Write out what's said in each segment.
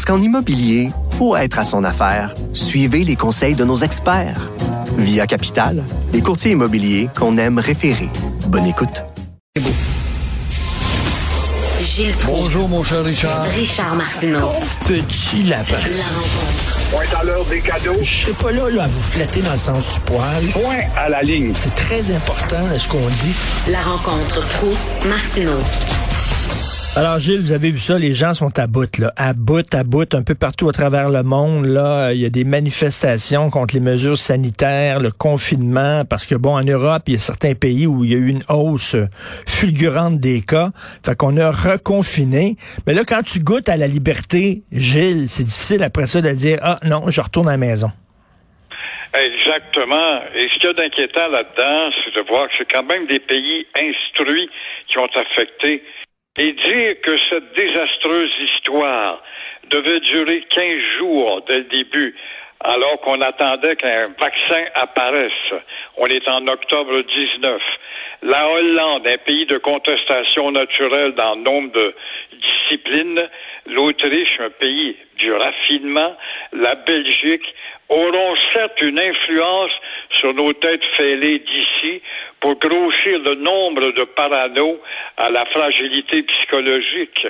Parce qu'en immobilier, pour être à son affaire, suivez les conseils de nos experts. Via Capital, les courtiers immobiliers qu'on aime référer. Bonne écoute. Gilles Proulx. Bonjour, mon cher Richard. Richard Martineau. Petit lapin. La rencontre. Point à l'heure des cadeaux. Je serai pas là, là à vous flatter dans le sens du poil. Point à la ligne. C'est très important, ce qu'on dit. La rencontre pro martineau Alors, Gilles, vous avez vu ça, les gens sont à bout, là. À bout, à bout, un peu partout à travers le monde, là. Il y a des manifestations contre les mesures sanitaires, le confinement, parce que, bon, en Europe, il y a certains pays où il y a eu une hausse fulgurante des cas. Fait qu'on a reconfiné. Mais là, quand tu goûtes à la liberté, Gilles, c'est difficile après ça de dire, ah, non, je retourne à la maison. Exactement. Et ce qu'il y a d'inquiétant là-dedans, c'est de voir que c'est quand même des pays instruits qui ont affecté et dire que cette désastreuse histoire devait durer 15 jours dès le début, alors qu'on attendait qu'un vaccin apparaisse. On est en octobre 19. La Hollande, un pays de contestation naturelle dans nombre de disciplines, l'Autriche, un pays du raffinement, la Belgique, auront certes une influence sur nos têtes fêlées d'ici pour grossir le nombre de paranos à la fragilité psychologique.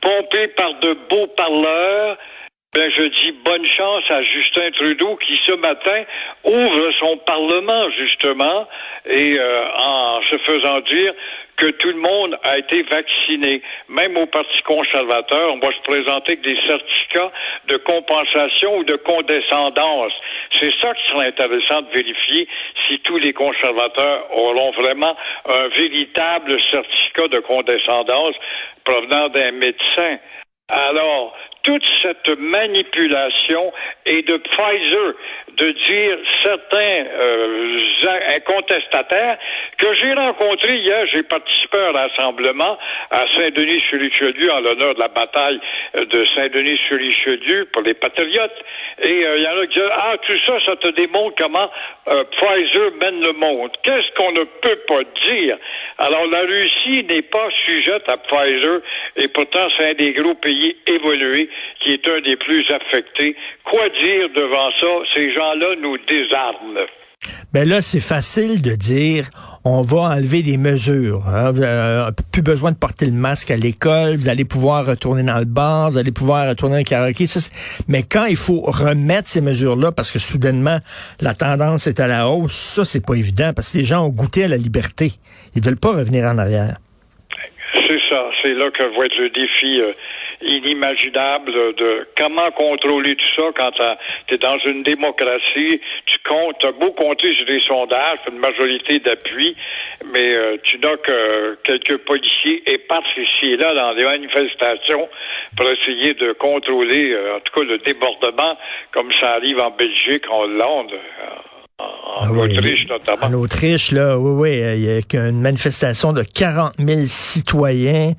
Pompés par de beaux parleurs, ben, je dis bonne chance à Justin Trudeau qui ce matin ouvre son Parlement justement et euh, en se faisant dire que tout le monde a été vacciné. Même au Parti conservateur, on va se présenter avec des certificats de compensation ou de condescendance. C'est ça qui serait intéressant de vérifier si tous les conservateurs auront vraiment un véritable certificat de condescendance provenant d'un médecin. Alors, toute cette manipulation et de Pfizer de dire certains euh, contestataires que j'ai rencontrés hier, j'ai participé à un rassemblement à Saint-Denis-sur-Richelieu en l'honneur de la bataille de Saint-Denis-sur-Richelieu pour les patriotes. Et euh, il y en a qui disent Ah, tout ça, ça te démontre comment euh, Pfizer mène le monde. Qu'est-ce qu'on ne peut pas dire? Alors la Russie n'est pas sujette à Pfizer et pourtant c'est un des gros pays évolués qui est un des plus affectés. Quoi dire devant ça? Ces gens-là nous désarment. Ben là, c'est facile de dire on va enlever des mesures. Hein. Vous avez plus besoin de porter le masque à l'école, vous allez pouvoir retourner dans le bar, vous allez pouvoir retourner au karaoké. Ça, mais quand il faut remettre ces mesures-là, parce que soudainement, la tendance est à la hausse, ça, c'est pas évident, parce que les gens ont goûté à la liberté. Ils veulent pas revenir en arrière. C'est ça. C'est là que va être le défi euh, inimaginable de comment contrôler tout ça quand tu es dans une démocratie. Tu comptes, tu as beau compter sur des sondages, une majorité d'appui, mais euh, tu n'as que quelques policiers éparses ici et là dans des manifestations pour essayer de contrôler, euh, en tout cas, le débordement, comme ça arrive en Belgique, en Hollande. En Ah oui, Autriche, notamment. En Autriche, là, oui, oui, il y a une manifestation de 40 000 citoyens,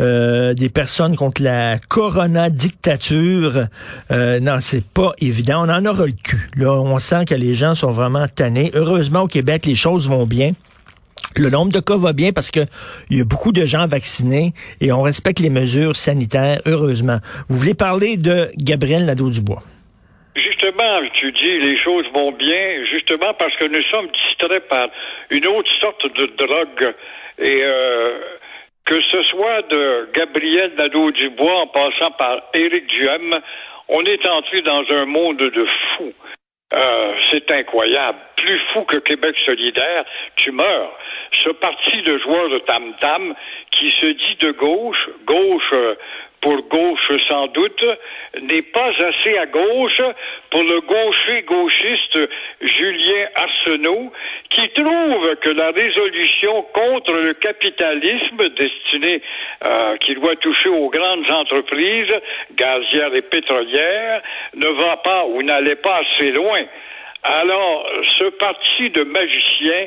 euh, des personnes contre la corona dictature. Euh, non, c'est pas évident. On en aura le cul. Là, on sent que les gens sont vraiment tannés. Heureusement, au Québec, les choses vont bien. Le nombre de cas va bien parce que il y a beaucoup de gens vaccinés et on respecte les mesures sanitaires, heureusement. Vous voulez parler de Gabriel Nadeau-Dubois? Tu dis les choses vont bien, justement parce que nous sommes distraits par une autre sorte de drogue. Et euh, que ce soit de Gabriel Nadeau-Dubois en passant par Éric Duhem, on est entré dans un monde de fous. Euh, c'est incroyable. Plus fou que Québec solidaire, tu meurs. Ce parti de joueurs de tam-tam qui se dit de gauche, gauche euh, pour gauche sans doute, n'est pas assez à gauche pour le gaucher gauchiste Julien Arsenault, qui trouve que la résolution contre le capitalisme destinée, euh, qui doit toucher aux grandes entreprises gazières et pétrolières, ne va pas ou n'allait pas assez loin. Alors, ce parti de magiciens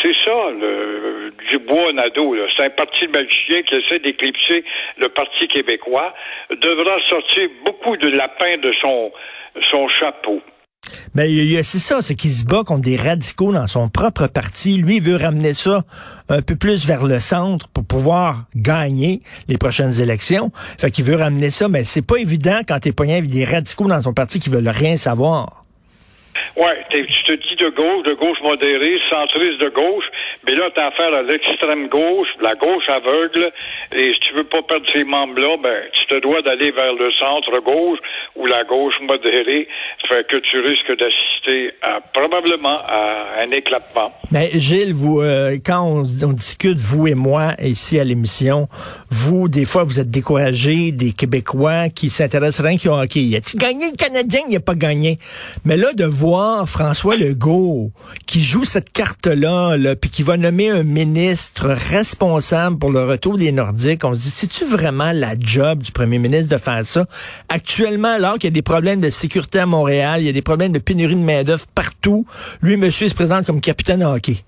c'est ça, le Dubois-Nadeau. C'est un parti de magiciens qui essaie d'éclipser le Parti québécois. Devra sortir beaucoup de lapins de son, son chapeau. Ben, c'est ça, c'est qu'il se bat contre des radicaux dans son propre parti. Lui, veut ramener ça un peu plus vers le centre pour pouvoir gagner les prochaines élections. Fait qu'il veut ramener ça, mais c'est pas évident quand t'es poigné avec des radicaux dans ton parti qui veulent rien savoir. Ouais, tu te dis de gauche, de gauche modérée, centriste de gauche, mais là, t'as affaire à l'extrême gauche, la gauche aveugle, et si tu veux pas perdre ces membres-là, ben, tu te dois d'aller vers le centre gauche ou la gauche modérée, fait que tu risques d'assister à, probablement à un éclatement. Mais Gilles, vous, euh, quand on, discute, vous et moi, ici à l'émission, vous, des fois, vous êtes découragés des Québécois qui s'intéressent rien qui ont hockey. Y a-t-il gagné le Canadien? Il a pas gagné. Mais là, de voir François Legault qui joue cette carte-là, là, puis qui va nommer un ministre responsable pour le retour des Nordiques, on se dit, c'est-tu vraiment la job du premier ministre de faire ça? Actuellement, alors qu'il y a des problèmes de sécurité à Montréal, il y a des problèmes de pénurie de main-d'œuvre partout, lui, monsieur, se présente comme capitaine hockey.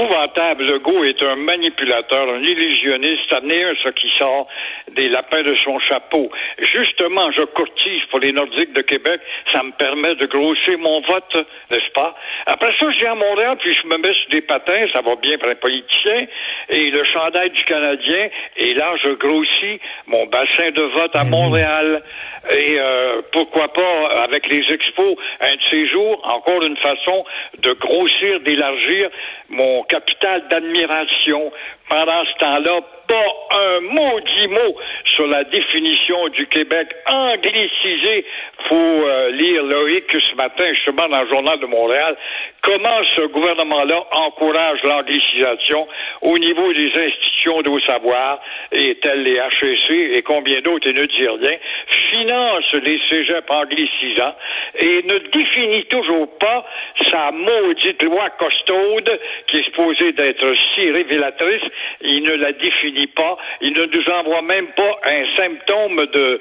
Épouvantable. Legault est un manipulateur, un illusionniste, un ce qui sort des lapins de son chapeau. Justement, je courtise pour les Nordiques de Québec. Ça me permet de grossir mon vote, n'est-ce pas? Après ça, je viens à Montréal, puis je me mets sur des patins. Ça va bien pour un politicien. Et le chandail du Canadien. Et là, je grossis mon bassin de vote à ben Montréal. Et euh, pourquoi pas, avec les expos, un de ces jours, encore une façon de grossir, d'élargir mon capital d'admiration. Pendant ce temps-là, pas un maudit mot sur la définition du Québec anglicisé. Faut euh, lire Loïc ce matin, justement, dans le Journal de Montréal, comment ce gouvernement-là encourage l'anglicisation au niveau des institutions de savoir, et telles les HEC et combien d'autres, et ne dit rien, finance les cégeps anglicisants et ne définit toujours pas sa maudite loi costaude qui est supposée d'être si révélatrice. Il ne la définit pas, il ne nous envoie même pas un symptôme de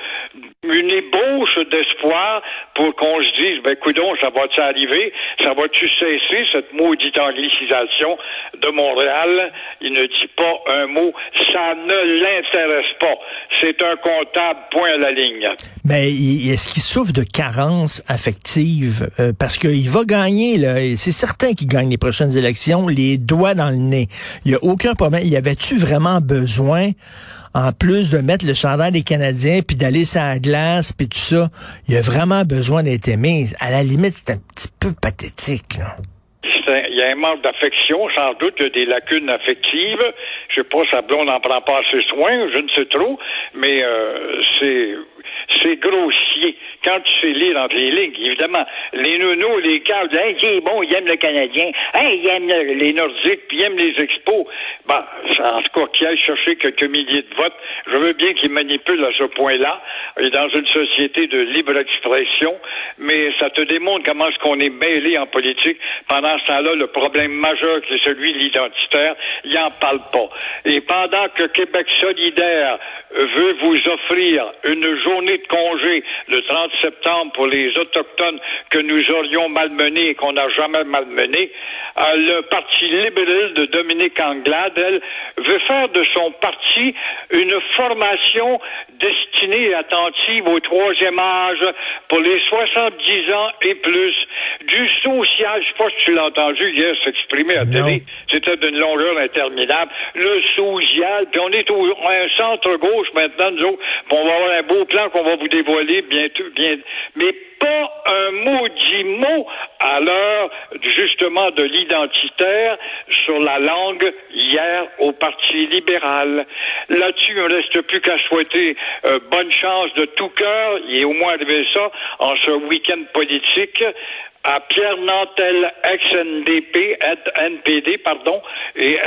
une ébauche d'espoir pour qu'on se dise, ben coudon, ça va-tu arriver, ça va-tu cesser cette maudite anglicisation de Montréal? Il ne dit pas un mot, ça ne l'intéresse pas. C'est un comptable, point à la ligne. Mais ben, est-ce qu'il souffre de carence affective? Euh, parce qu'il va gagner, là, c'est certain qu'il gagne les prochaines élections, les doigts dans le nez. Il n'y a aucun problème. Y avait-tu vraiment besoin en plus de mettre le chandail des Canadiens, puis d'aller sur la glace, puis tout ça, il a vraiment besoin d'être aimé? À la limite, c'est un petit peu pathétique. Là. Il y a un manque d'affection, sans doute, il y a des lacunes affectives. Je sais pas, sa blonde n'en prend pas assez soin, je ne sais trop, mais euh, c'est c'est grossier. Quand tu sais lire entre les lignes, évidemment, les nounous, les câbles, hey, il bon, il aime le Canadien, hey, il aime les Nordiques, puis il aime les expos. Bon, en tout cas, qu'il aille chercher quelques milliers de votes, je veux bien qu'il manipule à ce point-là, et dans une société de libre expression, mais ça te démontre comment est-ce qu'on est mêlé en politique. Pendant ce temps-là, le problème majeur qui est celui de l'identitaire, il n'en parle pas. Et pendant que Québec solidaire veut vous offrir une journée de congé le 30 septembre pour les Autochtones que nous aurions malmenés et qu'on n'a jamais malmenés, euh, le Parti libéral de Dominique Anglade, elle, veut faire de son parti une formation destinée et attentive au troisième âge pour les 70 ans et plus. Du social, je sais pas si tu l'as entendu hier s'exprimer à télé, c'était d'une longueur interminable. Le social, puis on est au un centre gauche maintenant, nous autres, on va avoir un beau plan qu'on va vous dévoiler bientôt, bien, mais pas un maudit mot à l'heure justement de l'identitaire sur la langue hier au Parti libéral. Là-dessus, il ne reste plus qu'à souhaiter euh, bonne chance de tout cœur, et au moins arriver ça en ce week-end politique à Pierre Nantel, ex-NDP, NPD, pardon, et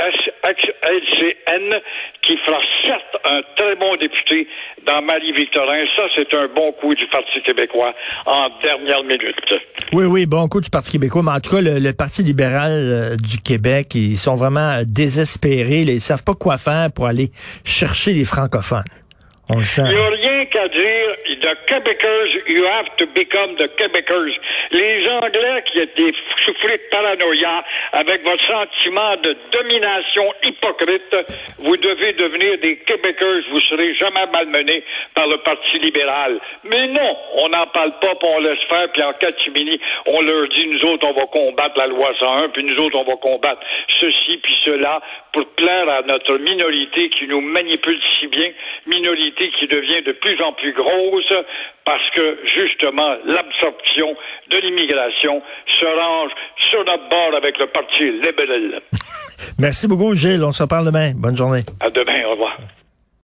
ex-LCN, qui fera certes un très bon député dans Marie-Victorin. Ça, c'est un bon coup du Parti québécois en dernière minute. Oui, oui, bon coup du Parti québécois, mais en tout cas, le, Parti libéral euh, du Québec, ils sont vraiment désespérés. Là, ils savent pas quoi faire pour aller chercher les francophones. On le sent. Il n'y a rien qu'à dire. You have to become the Quebecers. Les Anglais qui étaient soufflés de paranoïa avec votre sentiment de domination hypocrite, vous devez devenir des Québecers. Vous serez jamais malmenés par le Parti libéral. Mais non, on n'en parle pas, on laisse faire, puis en catimini, on leur dit, nous autres, on va combattre la loi 101, puis nous autres, on va combattre ceci, puis cela, pour plaire à notre minorité qui nous manipule si bien, minorité qui devient de plus en plus grosse parce que justement l'absorption de l'immigration se range sur notre bord avec le Parti libéral. Merci beaucoup, Gilles. On se reparle demain. Bonne journée. À demain, au revoir.